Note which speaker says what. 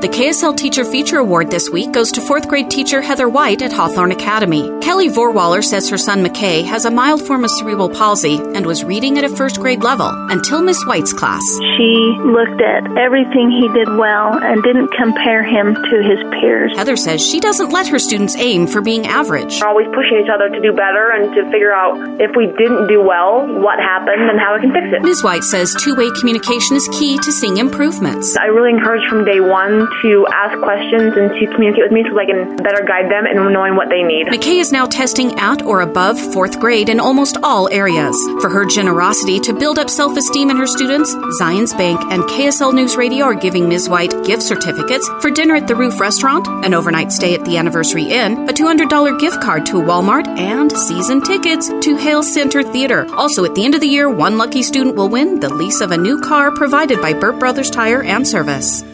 Speaker 1: The KSL Teacher Feature Award this week goes to fourth grade teacher Heather White at Hawthorn Academy. Kelly Vorwaller says her son McKay has a mild form of cerebral palsy and was reading at a first grade level until Miss White's class.
Speaker 2: She looked at everything he did well and didn't compare him to his peers.
Speaker 1: Heather says she doesn't let her students aim for being average.
Speaker 3: We're always pushing each other to do better and to figure out if we didn't do well, what happened, and how we can fix it.
Speaker 1: Ms. White says two way communication is key to seeing improvements.
Speaker 3: I really encourage from day one to ask questions and to communicate with me so I can better guide them in knowing what they need.
Speaker 1: McKay is now testing at or above fourth grade in almost all areas. For her generosity to build up self esteem in her students, Zions Bank and KSL News Radio are giving Ms. White gift certificates for dinner at the Roof Restaurant, an overnight stay at the Anniversary Inn, a $200 gift card to Walmart, and season tickets to Hale Center Theater. Also, at the end of the year, one lucky student will win the lease of a new car provided by Burt Brothers Tire and Service.